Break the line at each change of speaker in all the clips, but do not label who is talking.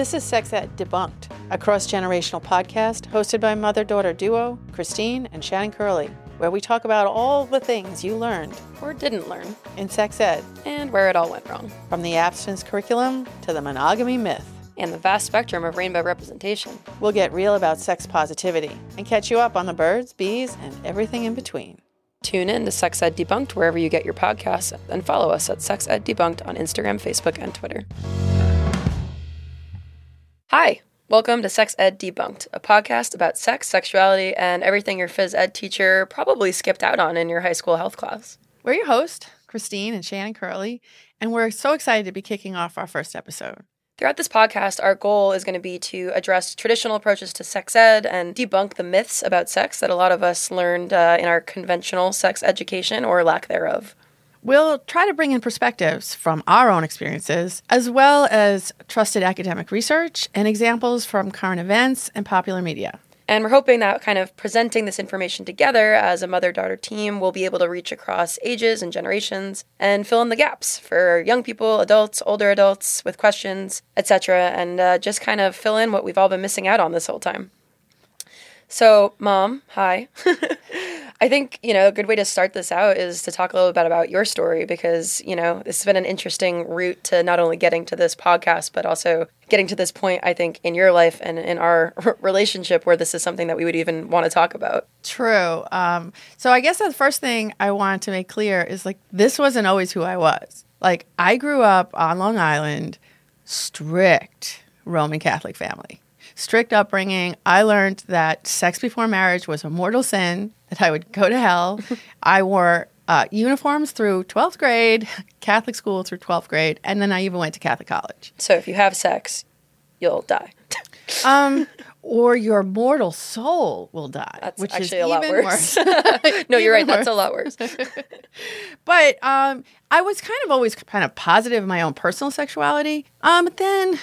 This is Sex Ed Debunked, a cross generational podcast hosted by mother daughter duo Christine and Shannon Curley, where we talk about all the things you learned
Or didn't learn,
in sex ed,
and where it all went wrong,
from the abstinence curriculum to the monogamy myth.
and the vast spectrum of rainbow representation.
We'll get real about sex positivity and catch you up on the birds, bees, and everything in between.
Tune in to Sex Ed Debunked wherever you get your podcasts and follow us at Sex Ed Debunked on Instagram, Facebook, and Twitter. Hi, welcome to Sex Ed Debunked, a podcast about sex, sexuality, and everything your phys ed teacher probably skipped out on in your high school health class.
We're your host, Christine and Shannon Curley, and we're so excited to be kicking off our first episode.
Throughout this podcast, our goal is going to be to address traditional approaches to sex ed and debunk the myths about sex that a lot of us learned uh, in our conventional sex education or lack thereof.
We'll try to bring in perspectives from our own experiences, as well as trusted academic research and examples from current events and popular media.
And we're hoping that kind of presenting this information together as a mother daughter team will be able to reach across ages and generations and fill in the gaps for young people, adults, older adults with questions, etc., and uh, just kind of fill in what we've all been missing out on this whole time. So, mom, hi. I think, you know, a good way to start this out is to talk a little bit about your story because, you know, this has been an interesting route to not only getting to this podcast, but also getting to this point, I think, in your life and in our relationship where this is something that we would even want to talk about.
True. Um, so I guess the first thing I wanted to make clear is like this wasn't always who I was. Like I grew up on Long Island, strict Roman Catholic family, strict upbringing. I learned that sex before marriage was a mortal sin, that I would go to hell. I wore uh, uniforms through 12th grade, Catholic school through 12th grade, and then I even went to Catholic college.
So if you have sex, you'll die.
Um, or your mortal soul will die,
That's
which
actually
is
a lot
even
worse. no, you're right.
Even
That's a lot worse.
But um, I was kind of always kind of positive in my own personal sexuality. Um, but then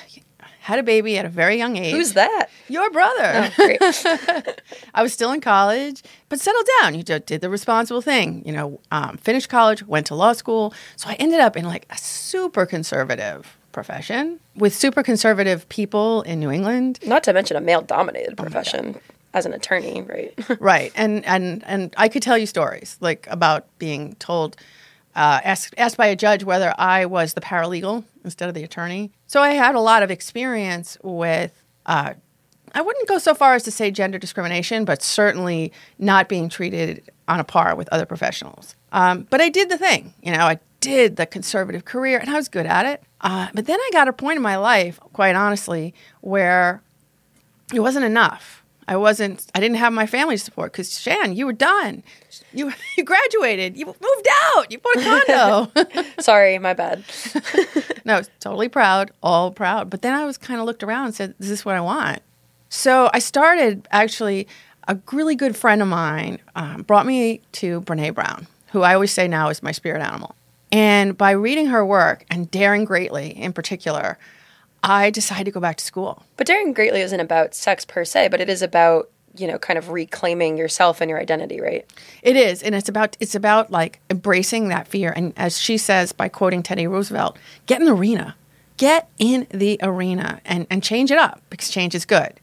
had a baby at a very young age.
Who's that?
Your brother.
Oh, great.
I was still in college, but settled down. You did the responsible thing. You know, um, finished college, went to law school. So I ended up in like a super conservative profession with super conservative people in New England.
Not to mention a male dominated profession as an attorney, right?
right and and and i could tell you stories like about being told uh, asked asked by a judge whether i was the paralegal instead of the attorney. So i had a lot of experience with uh, i wouldn't go so far as to say gender discrimination but certainly not being treated on a par with other professionals. Um, but i did the thing you know i did the conservative career and i was good at it. Uh, but then i got a point in my life quite honestly where it wasn't enough. I wasn't. I didn't have my family support because Shan, you were done. You you graduated. You moved out. You bought a condo.
Sorry, my bad.
no, totally proud, all proud. But then I was kind of looked around and said, "Is this what I want?" So I started. Actually, a really good friend of mine um, brought me to Brene Brown, who I always say now is my spirit animal. And by reading her work and Daring Greatly in particular, I decided to go back to school.
But Daring Greatly isn't about sex per se, but it is about, you know, kind of reclaiming yourself and your identity, right?
It is, and it's about it's about like embracing that fear. And as she says by quoting Teddy Roosevelt, get in the arena, get in the arena, and and change it up because change is good,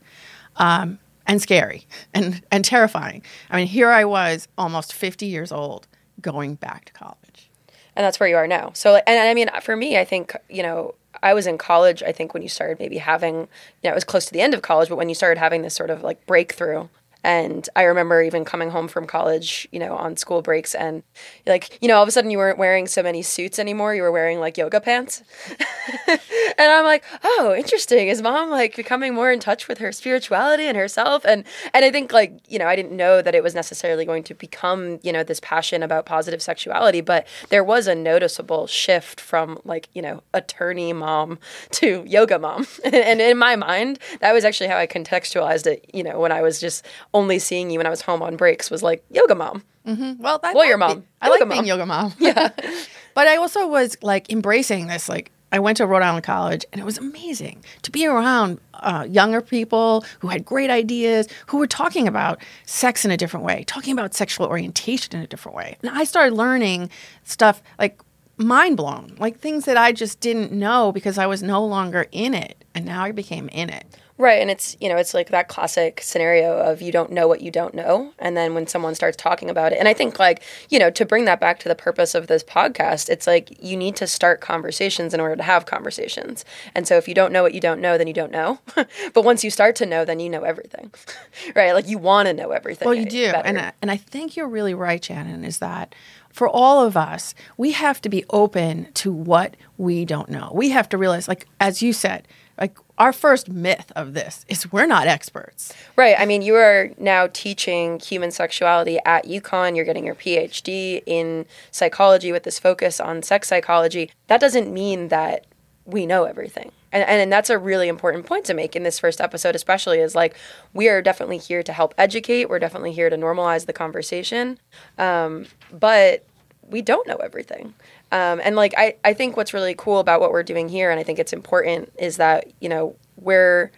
um, and scary and and terrifying. I mean, here I was, almost fifty years old, going back to college.
And that's where you are now. So, and I mean, for me, I think, you know, I was in college, I think, when you started maybe having, you know, it was close to the end of college, but when you started having this sort of like breakthrough. And I remember even coming home from college, you know, on school breaks and like, you know, all of a sudden you weren't wearing so many suits anymore. You were wearing like yoga pants. and I'm like, oh, interesting. Is mom like becoming more in touch with her spirituality and herself? And and I think like, you know, I didn't know that it was necessarily going to become, you know, this passion about positive sexuality, but there was a noticeable shift from like, you know, attorney mom to yoga mom. and in my mind, that was actually how I contextualized it, you know, when I was just only seeing you when I was home on breaks was like yoga mom.
Well, I
Lawyer mom.
be- I
Yoga
like
mom.
being yoga mom. Yeah, but I also was like embracing this. Like, I went to Rhode Island College, and it was amazing to be around uh, younger people who had great ideas, who were talking about sex in a different way, talking about sexual orientation in a different way. And I started learning stuff like mind blown, like things that I just didn't know because I was no longer in it, and now I became in it.
Right, and it's you know it's like that classic scenario of you don't know what you don't know, and then when someone starts talking about it, and I think like you know to bring that back to the purpose of this podcast, it's like you need to start conversations in order to have conversations, and so if you don't know what you don't know, then you don't know, but once you start to know, then you know everything, right? Like you want to know everything.
Well, you do,
better.
and I, and I think you're really right, Shannon. Is that for all of us, we have to be open to what we don't know. We have to realize, like as you said, like our first myth of this is we're not experts.
Right. I mean, you are now teaching human sexuality at UConn. You're getting your PhD in psychology with this focus on sex psychology. That doesn't mean that we know everything. And, and, and that's a really important point to make in this first episode, especially is like we are definitely here to help educate. We're definitely here to normalize the conversation. Um, but we don't know everything. Um, and like I, I think what's really cool about what we're doing here, and I think it's important, is that you know we're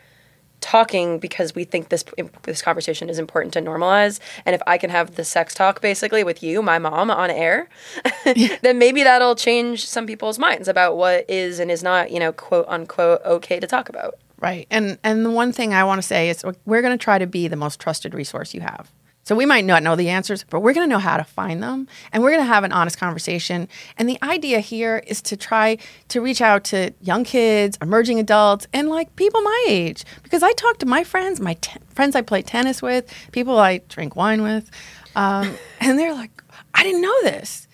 talking because we think this this conversation is important to normalize. And if I can have the sex talk basically with you, my mom, on air, then maybe that'll change some people's minds about what is and is not, you know, quote unquote, okay to talk about.
Right. And and the one thing I want to say is we're going to try to be the most trusted resource you have. So we might not know the answers, but we're going to know how to find them and we're going to have an honest conversation. And the idea here is to try to reach out to young kids, emerging adults, and like people my age. Because I talk to my friends, my friends I play tennis with, people I drink wine with, um, and they're like, I didn't know this.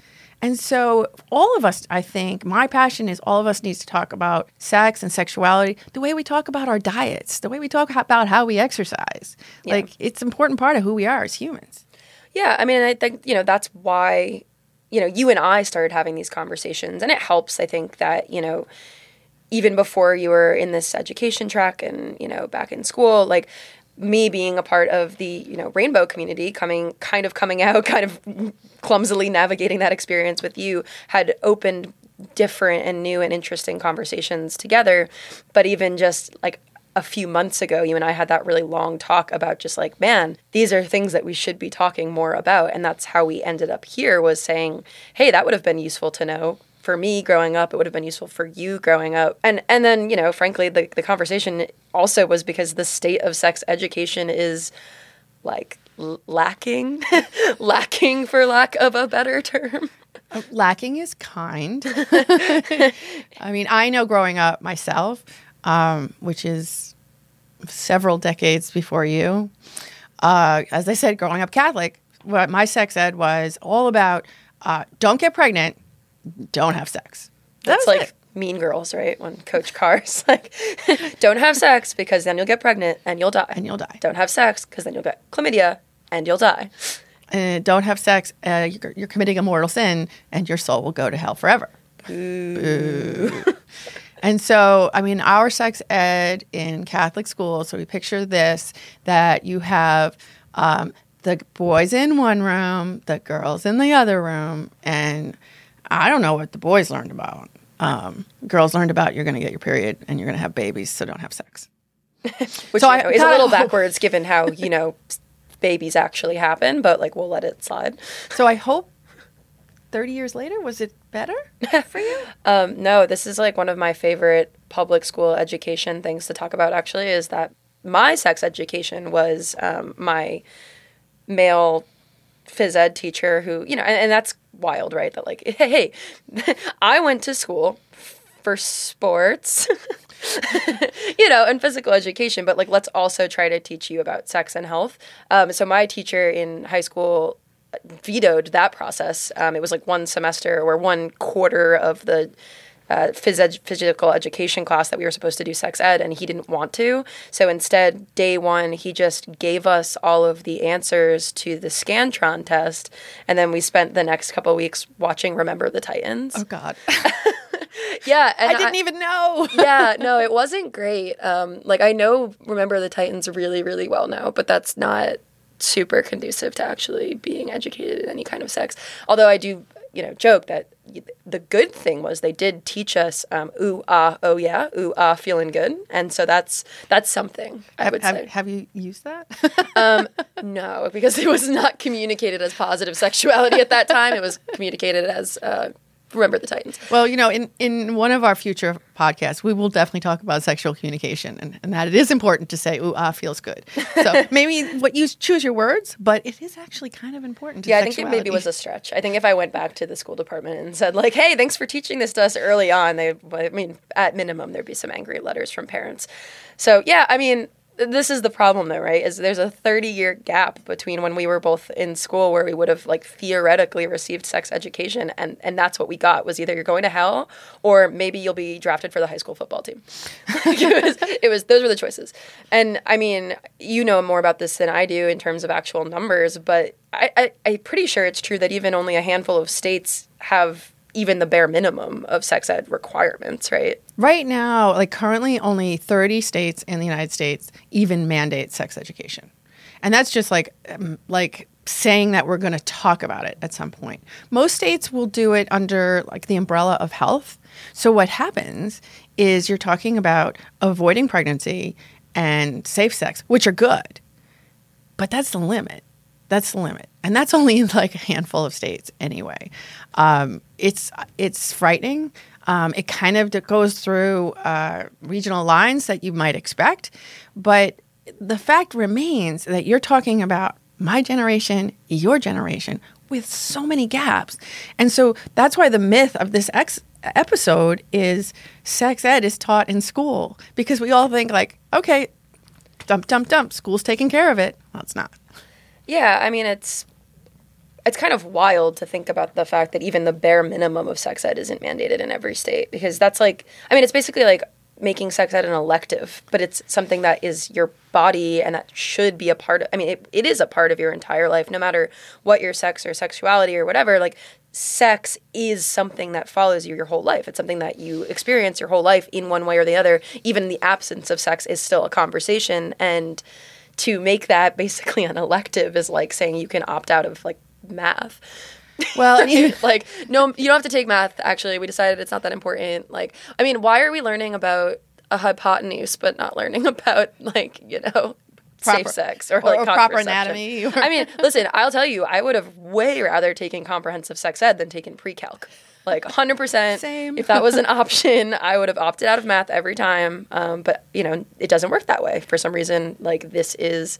And so, all of us, I think, my passion is all of us needs to talk about sex and sexuality the way we talk about our diets, the way we talk about how we exercise. Yeah. Like, it's an important part of who we are as humans.
Yeah. I mean, I think, you know, that's why, you know, you and I started having these conversations. And it helps, I think, that, you know, even before you were in this education track and, you know, back in school, like, me being a part of the you know rainbow community coming kind of coming out kind of clumsily navigating that experience with you had opened different and new and interesting conversations together. But even just like a few months ago you and I had that really long talk about just like man these are things that we should be talking more about. And that's how we ended up here was saying hey that would have been useful to know for me growing up it would have been useful for you growing up. And and then you know frankly the, the conversation also was because the state of sex education is like l- lacking lacking for lack of a better term.
Uh, lacking is kind. I mean i know growing up myself um, which is several decades before you uh, as i said growing up catholic what my sex ed was all about uh, don't get pregnant don't have sex.
That's like it. Mean Girls, right? When Coach Carr's like, don't have sex because then you'll get pregnant and you'll die.
And you'll die.
Don't have sex because then you'll get chlamydia and you'll die.
And don't have sex, uh, you're, you're, committing a mortal sin and your soul will go to hell forever. Boo. and so, I mean, our sex ed in Catholic school, so we picture this that you have um, the boys in one room, the girls in the other room, and I don't know what the boys learned about. Um, girls learned about you're going to get your period and you're going to have babies, so don't have sex.
Which so I, know, is a little backwards given how you know babies actually happen, but like we'll let it slide.
So I hope 30 years later was it better for you?
um, no, this is like one of my favorite public school education things to talk about. Actually, is that my sex education was um, my male phys ed teacher who you know, and, and that's wild, right? That like, hey, I went to school for sports. you know, and physical education, but like let's also try to teach you about sex and health. Um, so my teacher in high school vetoed that process. Um, it was like one semester or one quarter of the uh, phys ed- physical education class that we were supposed to do sex ed, and he didn't want to. So instead, day one, he just gave us all of the answers to the Scantron test, and then we spent the next couple weeks watching Remember the Titans.
Oh God.
yeah,
I didn't I, even know.
yeah, no, it wasn't great. Um, like I know Remember the Titans really, really well now, but that's not super conducive to actually being educated in any kind of sex. Although I do, you know, joke that the good thing was they did teach us um, ooh ah oh yeah ooh ah feeling good and so that's that's something I
have,
would
have,
say.
Have you used that?
um, no, because it was not communicated as positive sexuality at that time. It was communicated as uh, remember the Titans.
Well, you know, in, in one of our future podcasts, we will definitely talk about sexual communication and, and that it is important to say, ooh, ah, feels good. So maybe what you choose your words, but it is actually kind of important.
To Yeah, I think it maybe was a stretch. I think if I went back to the school department and said, like, hey, thanks for teaching this to us early on, they, I mean, at minimum, there'd be some angry letters from parents. So, yeah, I mean, this is the problem though right is there's a 30 year gap between when we were both in school where we would have like theoretically received sex education and and that's what we got was either you're going to hell or maybe you'll be drafted for the high school football team. It, was, it was those were the choices. And i mean you know more about this than i do in terms of actual numbers but I, I i'm pretty sure it's true that even only a handful of states have even the bare minimum of sex ed requirements, right?
Right now, like currently, only 30 states in the United States even mandate sex education. And that's just like, um, like saying that we're going to talk about it at some point. Most states will do it under like the umbrella of health. So what happens is you're talking about avoiding pregnancy and safe sex, which are good. But that's the limit. That's the limit, and that's only in like a handful of states anyway. Um, it's it's frightening. Um, it kind of goes through uh, regional lines that you might expect, but the fact remains that you're talking about my generation, your generation, with so many gaps, and so that's why the myth of this ex- episode is sex ed is taught in school because we all think like, okay, dump, dump, dump, school's taking care of it. Well, it's not.
Yeah, I mean it's it's kind of wild to think about the fact that even the bare minimum of sex ed isn't mandated in every state because that's like I mean it's basically like making sex ed an elective, but it's something that is your body and that should be a part of I mean it, it is a part of your entire life no matter what your sex or sexuality or whatever like sex is something that follows you your whole life. It's something that you experience your whole life in one way or the other. Even the absence of sex is still a conversation and to make that basically an elective is like saying you can opt out of like math.
Well,
like no, you don't have to take math. Actually, we decided it's not that important. Like, I mean, why are we learning about a hypotenuse but not learning about like you know proper, safe sex or, or like
or proper anatomy.
I mean, listen, I'll tell you, I would have way rather taken comprehensive sex ed than taken pre-calc. Like 100%.
Same.
If that was an option, I would have opted out of math every time. Um, but, you know, it doesn't work that way. For some reason, like this is,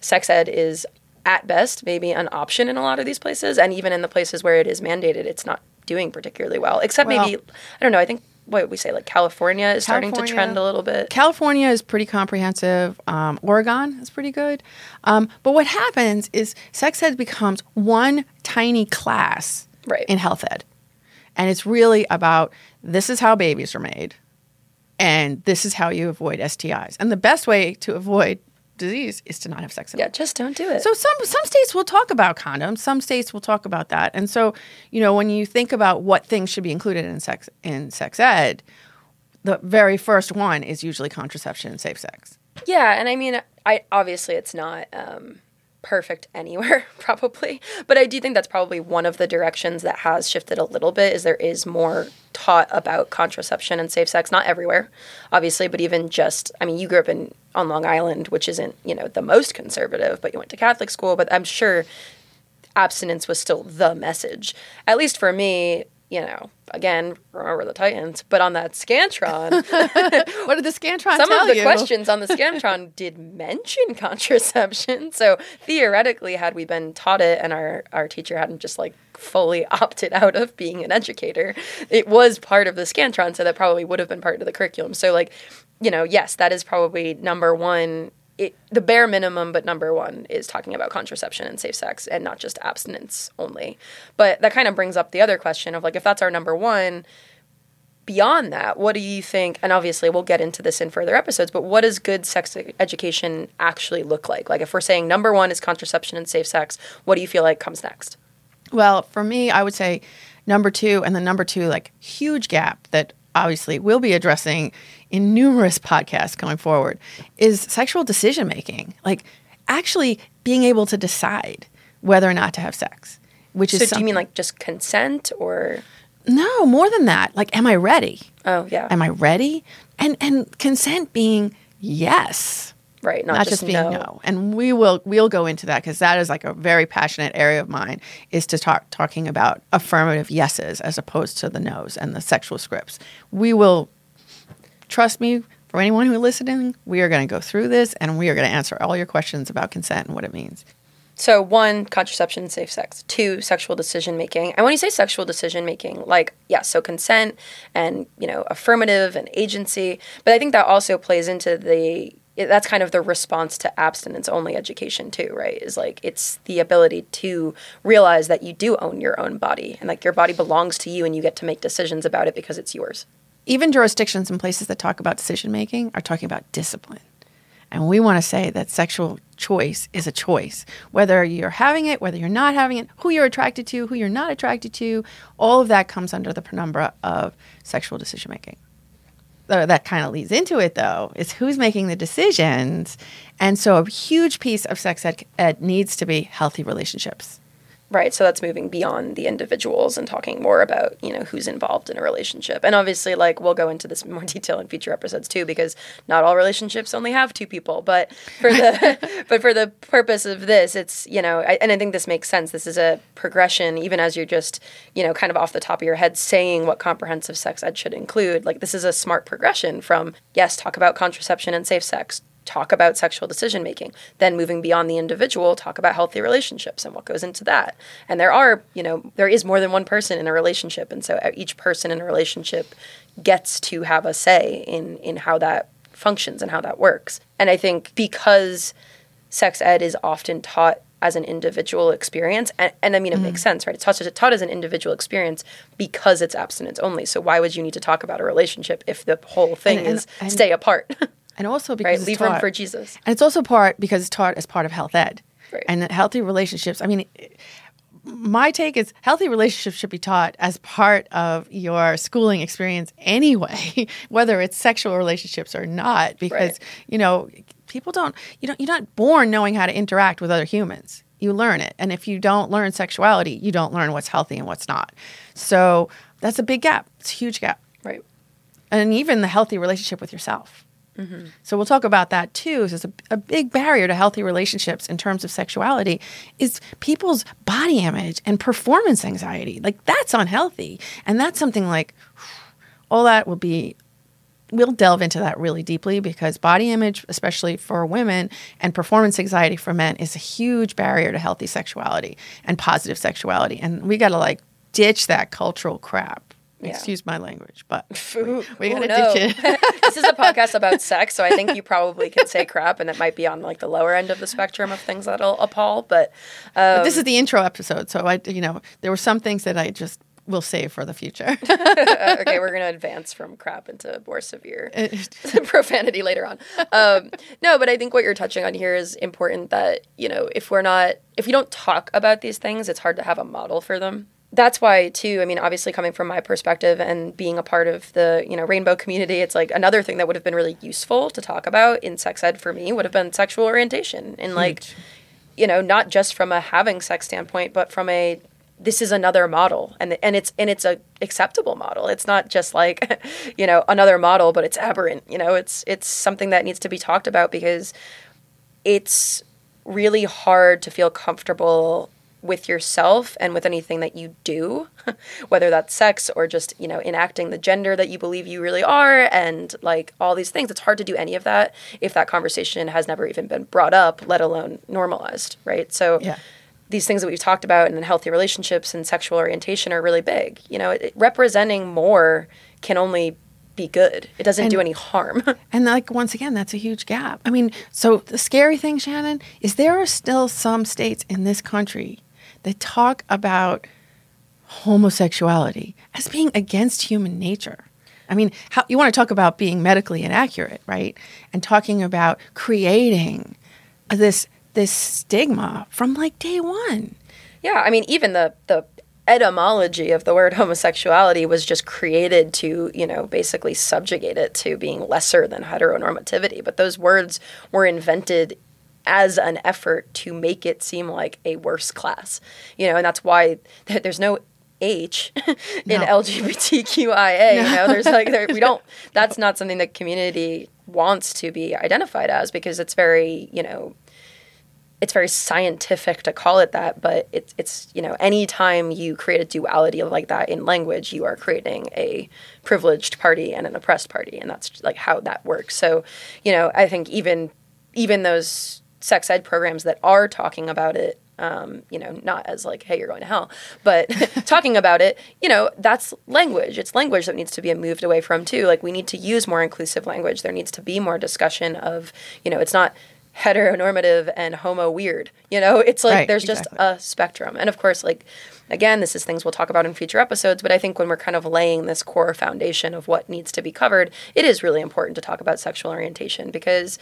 sex ed is at best maybe an option in a lot of these places. And even in the places where it is mandated, it's not doing particularly well. Except well, maybe, I don't know, I think what we say like California is California, starting to trend a little bit.
California is pretty comprehensive. Um, Oregon is pretty good. Um, but what happens is sex ed becomes one tiny class
right.
in health ed. And it's really about this is how babies are made, and this is how you avoid STIs. And the best way to avoid disease is to not have sex.
Yeah, just don't do it.
So some some states will talk about condoms. Some states will talk about that. And so, you know, when you think about what things should be included in sex in sex ed, the very first one is usually contraception and safe sex.
Yeah, and I mean, I obviously it's not um, perfect anywhere probably. But i do think that's probably one of the directions that has shifted a little bit is there is more taught about contraception and safe sex not everywhere obviously but even just i mean you grew up in on long island which isn't you know the most conservative but you went to catholic school but i'm sure abstinence was still the message at least for me you know, again, remember the Titans, but on that Scantron.
what did the Scantron
Some of the
you?
questions on the Scantron did mention contraception. So theoretically, had we been taught it and our, our teacher hadn't just like fully opted out of being an educator, it was part of the Scantron. So that probably would have been part of the curriculum. So, like, you know, yes, that is probably number one it, the bare minimum, but number one is talking about contraception and safe sex and not just abstinence only. But that kind of brings up the other question of like, if that's our number one, beyond that, what do you think? And obviously, we'll get into this in further episodes, but what does good sex education actually look like? Like, if we're saying number one is contraception and safe sex, what do you feel like comes next?
Well, for me, I would say number two, and the number two, like, huge gap that obviously we'll be addressing in numerous podcasts going forward is sexual decision making. Like actually being able to decide whether or not to have sex. Which is
so
is
do you mean like just consent or
No, more than that. Like am I ready?
Oh, yeah.
Am I ready? And and consent being yes.
Right, not
not,
just
just, being
no.
no. And we will we'll go into that because that is like a very passionate area of mine is to talk talking about affirmative yeses as opposed to the nos and the sexual scripts. We will trust me for anyone who is listening. We are going to go through this and we are going to answer all your questions about consent and what it means.
So one, contraception, safe sex. Two, sexual decision making. And when you say sexual decision making, like yeah, so consent and you know affirmative and agency. But I think that also plays into the that's kind of the response to abstinence only education too, right? Is like it's the ability to realize that you do own your own body and like your body belongs to you and you get to make decisions about it because it's yours.
Even jurisdictions and places that talk about decision making are talking about discipline. And we want to say that sexual choice is a choice. Whether you're having it, whether you're not having it, who you're attracted to, who you're not attracted to, all of that comes under the penumbra of sexual decision making. That kind of leads into it, though, is who's making the decisions. And so a huge piece of sex ed, ed needs to be healthy relationships.
Right. So that's moving beyond the individuals and talking more about, you know, who's involved in a relationship. And obviously, like, we'll go into this in more detail in future episodes too, because not all relationships only have two people. But for the but for the purpose of this, it's, you know, I, and I think this makes sense. This is a progression, even as you're just, you know, kind of off the top of your head saying what comprehensive sex ed should include. Like this is a smart progression from, yes, talk about contraception and safe sex talk about sexual decision making. Then moving beyond the individual, talk about healthy relationships and what goes into that. And there are, you know, there is more than one person in a relationship, and so uh, each person in a relationship gets to have a say in in how that functions and how that works. And I think because sex ed is often taught as an individual experience. And, and I mean, it mm-hmm. makes sense, right? It's taught, taught as an individual experience because it's abstinence only. So why would you need to talk about a relationship if the whole thing
And- and-
is stay apart?
And also because
right?
it's
Leave room for Jesus.
And it's also part because it's taught as part of health ed.
Right.
And healthy relationships. I mean, my take is healthy relationships should be taught as part of your schooling experience anyway, whether it's sexual relationships or not, because
Right.
you know people don't you don't you're not born knowing how to interact with other humans. You learn it, and if you don't learn sexuality, you don't learn what's healthy and what's not. So that's a big gap. It's a huge gap
Right.
and even the healthy relationship with yourself. So we'll talk about that too. So it's a, a big barrier to healthy relationships in terms of sexuality is people's body image and performance anxiety. Like that's unhealthy, and that's something like all that will be. We'll delve into that really deeply because body image, especially for women, and performance anxiety for men, is a huge barrier to healthy sexuality and positive sexuality. And we got to like ditch that cultural crap.
Yeah.
Excuse my language, but we
ooh,
gotta
no.
ditch it.
this is a podcast about sex, so I think you probably can say crap, and it might be on like the lower end of the spectrum of things that'll appall. But um,
this is the intro episode, so I, you know, there were some things that I just will save for the future.
uh, okay, we're gonna advance from crap into more severe profanity later on. Um, no, but I think what you're touching on here is important. That you know, if we're not, if we don't talk about these things, it's hard to have a model for them. That's why, too. I mean, obviously, coming from my perspective and being a part of the you know rainbow community, it's like another thing that would have been really useful to talk about in sex ed for me would have been sexual orientation and like you know not just from a having sex standpoint, but from a this is another model and and it's and it's a acceptable model it's not just like you know another model but it's aberrant you know it's it's something that needs to be talked about because it's really hard to feel comfortable with yourself and with anything that you do whether that's sex or just you know enacting the gender that you believe you really are and like all these things it's hard to do any of that if that conversation has never even been brought up let alone normalized right so
Yeah.
these things that we've talked about and then healthy relationships and sexual orientation are really big. You know, it, representing more can only be good. It doesn't do any harm.
And like once again, that's a huge gap. I mean, so the scary thing, Shannon, is there are still some states in this country that talk about homosexuality as being against human nature. I mean, how, you want to talk about being medically inaccurate, right? And talking about creating this this stigma from like day one.
yeah, I mean, even the the etymology of the word homosexuality was just created to, you know, basically subjugate it to being lesser than heteronormativity. But those words were invented as an effort to make it seem like a worse class, you know, and that's why th- there's no H in
No.
LGBTQIA. You know, there's like there, we don't. That's not something the community wants to be identified as because it's very, you know, it's very scientific to call it that, but it's it's you know anytime you create a duality like that in language, you are creating a privileged party and an oppressed party, and that's like how that works. So, you know, I think even even those sex ed programs that are talking about it um, you know, not as like, hey, you're going to hell, but talking about it, you know, that's language. It's language that needs to be moved away from too. Like we need to use more inclusive language. There needs to be more discussion of, you know, it's not heteronormative and homo weird. You know, it's like
Right,
there's
exactly.
just a spectrum. And of course, like again, this is things we'll talk about in future episodes, but I think when we're kind of laying this core foundation of what needs to be covered, it is really important to talk about sexual orientation because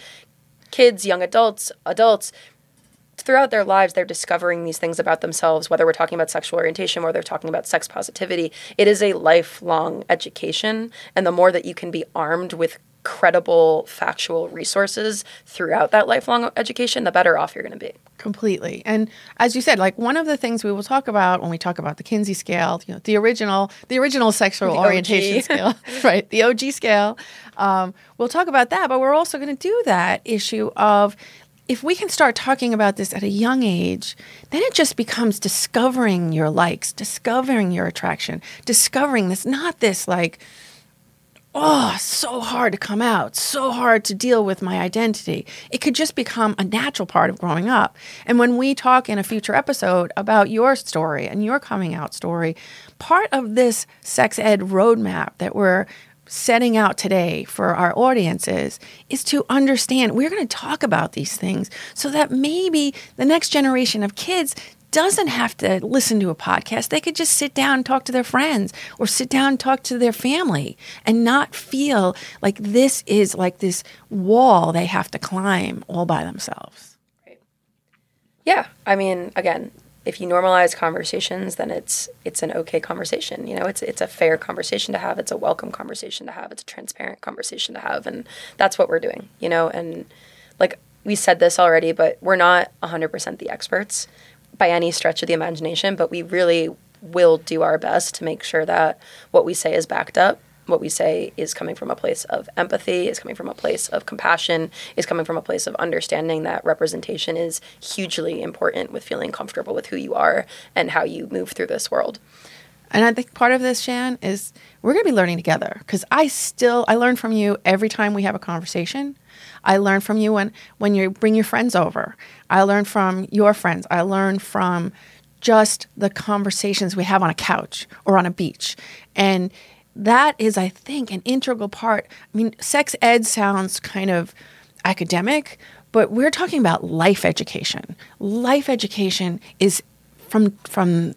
kids, young adults, adults throughout their lives they're discovering these things about themselves whether we're talking about sexual orientation or they're talking about sex positivity. It is a lifelong education and the more that you can be armed with credible factual resources throughout that lifelong education the better off you're going to be
Completely. And as you said, like one of the things we will talk about when we talk about the Kinsey scale, you know, the original, the original sexual
The
orientation scale, right? The OG scale. Um, we'll talk about that, but we're also going to do that issue of if we can start talking about this at a young age, then it just becomes discovering your likes, discovering your attraction, discovering this, not this like, oh, so hard to come out, so hard to deal with my identity. It could just become a natural part of growing up. And when we talk in a future episode about your story and your coming out story, part of this sex ed roadmap that we're setting out today for our audiences is to understand we're going to talk about these things so that maybe the next generation of kids doesn't have to listen to a podcast. They could just sit down and talk to their friends or sit down and talk to their family and not feel like this is like this wall they have to climb all by themselves. Right.
yeah i mean again if you normalize conversations then it's it's an okay conversation you know it's it's a fair conversation to have it's a welcome conversation to have it's a transparent conversation to have and that's what we're doing you know and like we said this already but we're not 100% the experts by any stretch of the imagination but we really will do our best to make sure that what we say is backed up what we say is coming from a place of empathy, is coming from a place of compassion, is coming from a place of understanding that representation is hugely important with feeling comfortable with who you are and how you move through this world.
And I think part of this, Shan, is we're going to be learning together because I still I learn from you every time we have a conversation. I learn from you when when you bring your friends over. I learn from your friends. I learn from just the conversations we have on a couch or on a beach. And that is, I think, an integral part. I mean, sex ed sounds kind of academic, but we're talking about life education. Life education is from from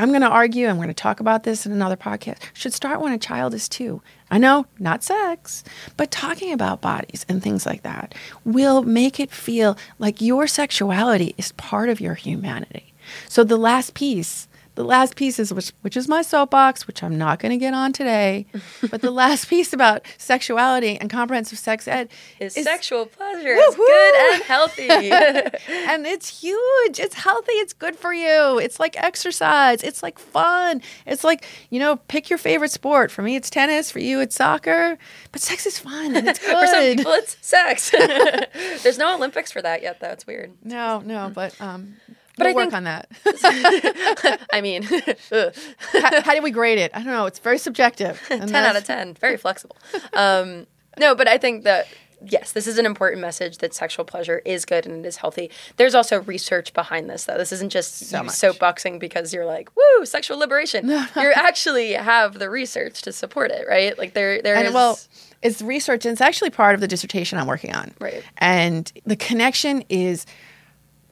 I'm going to argue, I'm going to talk about this in another podcast, should start when a child is two. I know, not sex, but talking about bodies and things like that will make it feel like your sexuality is part of your humanity. So the last piece, the last piece is which, which is my soapbox, which I'm not going to get on today, but the last piece about sexuality and comprehensive sex ed
Is,
is
sexual pleasure is good and healthy.
and it's huge. It's healthy. It's good for you. It's like exercise. It's like fun. It's like, you know, pick your favorite sport. For me, it's tennis. For you, it's soccer. But sex is fun and it's good.
for some people, it's sex. There's no Olympics for that yet, though. It's weird.
no, no, but um,
But
we'll
I
work on that.
I mean,
how, how do we grade it? I don't know. It's very subjective. And
10 out of 10 very flexible um, no but i think that yes this is an important message that sexual pleasure is good and it is healthy there's also research behind this though this isn't just
So
soapboxing because you're like woo sexual liberation you actually have the research to support it right like there there
And
is-
well, it's research, and it's actually part of the dissertation I'm working on.
Right.
And the connection is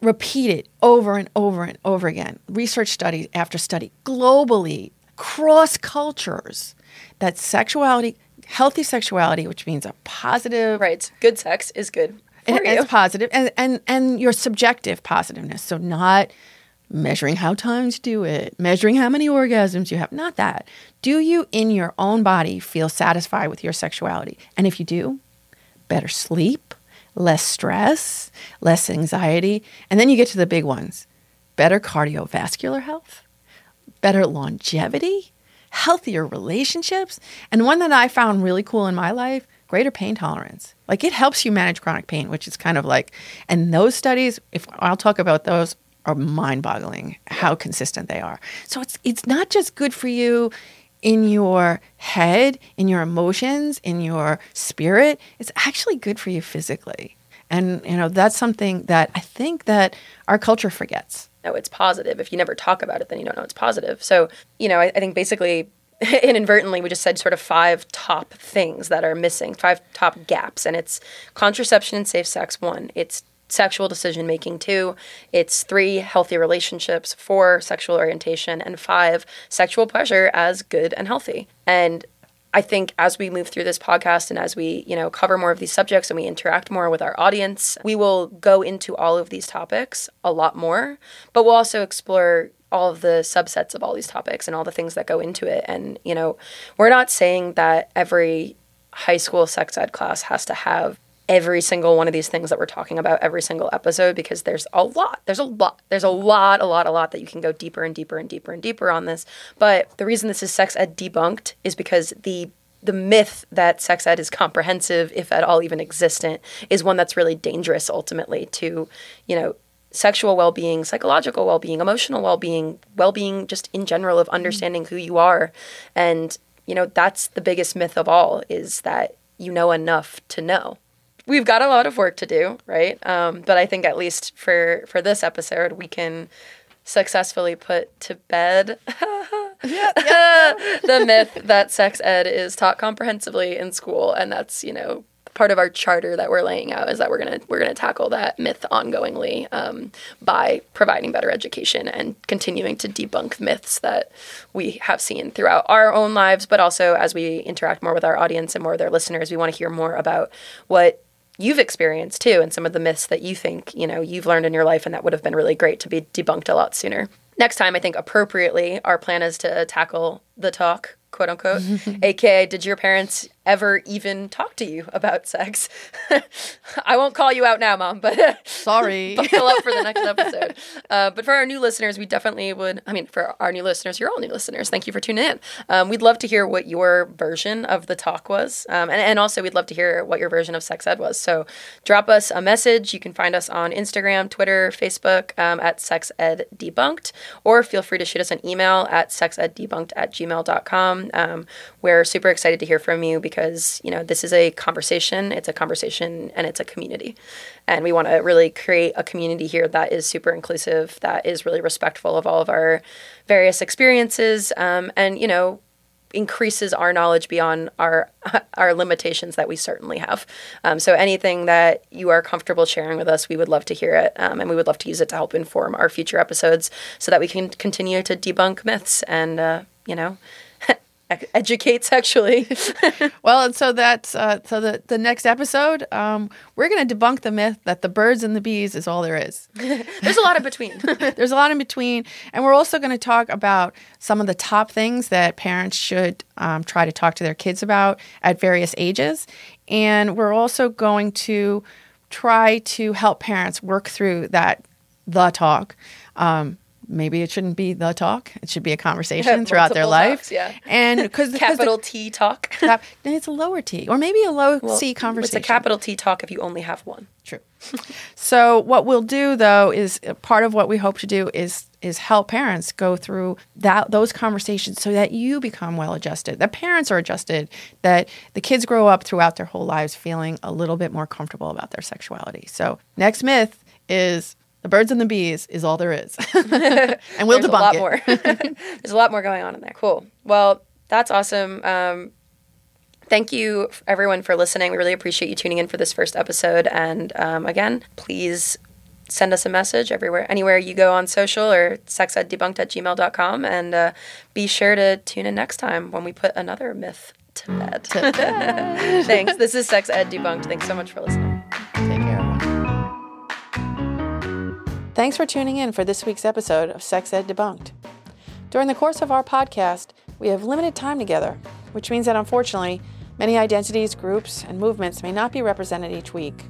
repeated over and over and over again. Research study after study, globally, cross cultures, that sexuality, healthy sexuality, which means a positive,
right good sex is good
and, it's positive, and, and and your subjective positiveness. So not measuring how times do it, measuring how many orgasms you have. Not that. Do you in your own body feel satisfied with your sexuality? And if you do, better sleep, less stress, less anxiety, and then you get to the big ones: better cardiovascular health, better longevity, healthier relationships, and one that I found really cool in my life: greater pain tolerance. Like it helps you manage chronic pain, which is kind of like, and those studies, if I'll talk about those, are mind-boggling how consistent they are. So it's it's not just good for you in your head, in your emotions, in your spirit. It's actually good for you physically. And you know, that's something that I think that our culture forgets.
No, it's positive. If you never talk about it, then you don't know it's positive. So, you know, I, I think basically inadvertently we just said sort of five top things that are missing, five top gaps. And it's contraception and safe sex, one. It's sexual decision making two it's three healthy relationships four sexual orientation and five sexual pleasure as good and healthy and I think as we move through this podcast and as we, you know, cover more of these subjects and we interact more with our audience, we will go into all of these topics a lot more, but we'll also explore all of the subsets of all these topics and all the things that go into it. And, you know, we're not saying that every high school sex ed class has to have every single one of these things that we're talking about every single episode because there's a lot. There's a lot. There's a lot, a lot, a lot that you can go deeper and deeper and deeper and deeper on this. But the reason this is sex ed debunked is because the the myth that sex ed is comprehensive, if at all even existent, is one that's really dangerous ultimately to, you know, sexual well-being, psychological well-being, emotional well-being, well-being just in general of understanding who you are. And, you know, that's the biggest myth of all is that you know enough to know we've got a lot of work to do, right? Um, but I think at least for for this episode, we can successfully put to bed yeah, yeah. the myth that sex ed is taught comprehensively in school, and that's you know part of our charter that we're laying out is that we're gonna we're gonna tackle that myth ongoingly um, by providing better education and continuing to debunk myths that we have seen throughout our own lives, but also as we interact more with our audience and more of their listeners, we want to hear more about what you've experienced too and some of the myths that you think, you know, you've learned in your life and that would have been really great to be debunked a lot sooner. Next time, I think appropriately, our plan is to tackle the talk, quote unquote, aka, did your parents ever even talk to you about sex. I won't call you out now, mom, but
sorry.
buckle up for the next episode. Uh, but for our new listeners, we definitely would. I mean, for our new listeners, you're all new listeners. Thank you for tuning in. Um, we'd love to hear what your version of the talk was, um, and and also we'd love to hear what your version of sex ed was. So drop us a message. You can find us on Instagram, Twitter, Facebook um, at Sex Ed Debunked, or feel free to shoot us an email at sexeddebunked at gmail.com. Um, we're super excited to hear from you because because you know this is a conversation it's a conversation and it's a community and we want to really create a community here that is super inclusive that is really respectful of all of our various experiences um, and you know increases our knowledge beyond our our limitations that we certainly have. Um, so anything that you are comfortable sharing with us, we would love to hear it, um, and we would love to use it to help inform our future episodes, so that we can continue to debunk myths and uh, you know educate sexually.
well, and so that's uh, so the the next episode, um, we're going to debunk the myth that the birds and the bees is all there is.
There's a lot in between.
There's a lot in between, and we're also going to talk about some of the top things that parents should um, try to talk to their kids about at various ages, and we're also going to try to help parents work through that the talk. Um, maybe it shouldn't be the talk. It should be a conversation throughout their life.
Talks, yeah.
And because
capital the, T talk.
it's a lower T or maybe a low well, C conversation.
It's a capital T talk if you only have one.
True. so what we'll do though is uh, part of what we hope to do is is help parents go through that those conversations so that you become well adjusted. That parents are adjusted, that the kids grow up throughout their whole lives feeling a little bit more comfortable about their sexuality. So next myth is the birds and the bees is all there is. and we'll
There's
debunk a
lot
it.
more. There's a lot more going on in there. Cool. Well, that's awesome. Um, thank you everyone for listening. We really appreciate you tuning in for this first episode. And um, again, please send us a message everywhere, anywhere you go on social or sexeddebunked at gmail.com. And uh, be sure to tune in next time when we put another myth to bed. Thanks. This is Sex Ed Debunked. Thanks so much for listening.
Thanks for tuning in for this week's episode of Sex Ed Debunked. During the course of our podcast, we have limited time together, which means that unfortunately, many identities, groups, and movements may not be represented each week.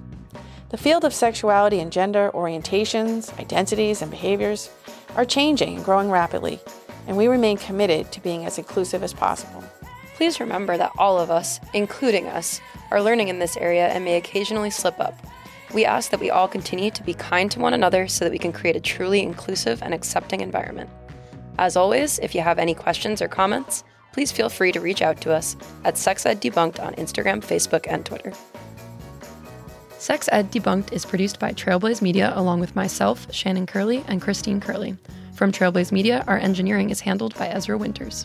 The field of sexuality and gender, orientations, identities, and behaviors are changing and growing rapidly, and we remain committed to being as inclusive as possible.
Please remember that all of us, including us, are learning in this area and may occasionally slip up. We ask that we all continue to be kind to one another so that we can create a truly inclusive and accepting environment. As always, if you have any questions or comments, please feel free to reach out to us at Sex Ed Debunked on Instagram, Facebook, and Twitter. Sex Ed Debunked is produced by Trailblaze Media along with myself, Shannon Curley, and Christine Curley. From Trailblaze Media, our engineering is handled by Ezra Winters.